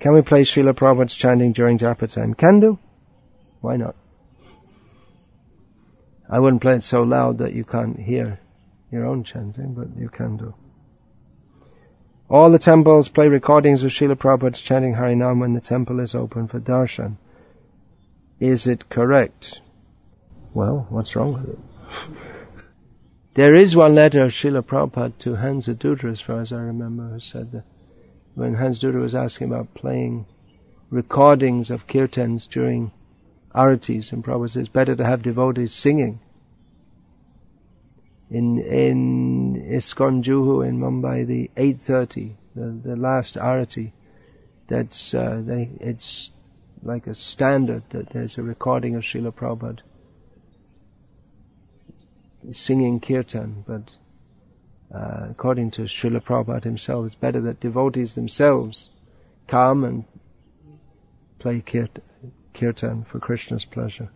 Can we play Srila Prabhupada's chanting during japa time? Can do. Why not? I wouldn't play it so loud that you can't hear your own chanting, but you can do. All the temples play recordings of Srila Prabhupada's chanting Harinam when the temple is open for darshan. Is it correct? Well, what's wrong with it? there is one letter of Srila Prabhupada to Hansadutta, as far as I remember, who said that when Hansadutta was asking about playing recordings of kirtans during aratis, and Prabhupada says, better to have devotees singing. In, in ISKCON Juhu in Mumbai, the 8.30, the, the last arati, that's, uh, they, it's like a standard that there's a recording of Srila Prabhupada singing kirtan, but uh, according to Srila Prabhupada himself, it's better that devotees themselves come and play kirtan for Krishna's pleasure.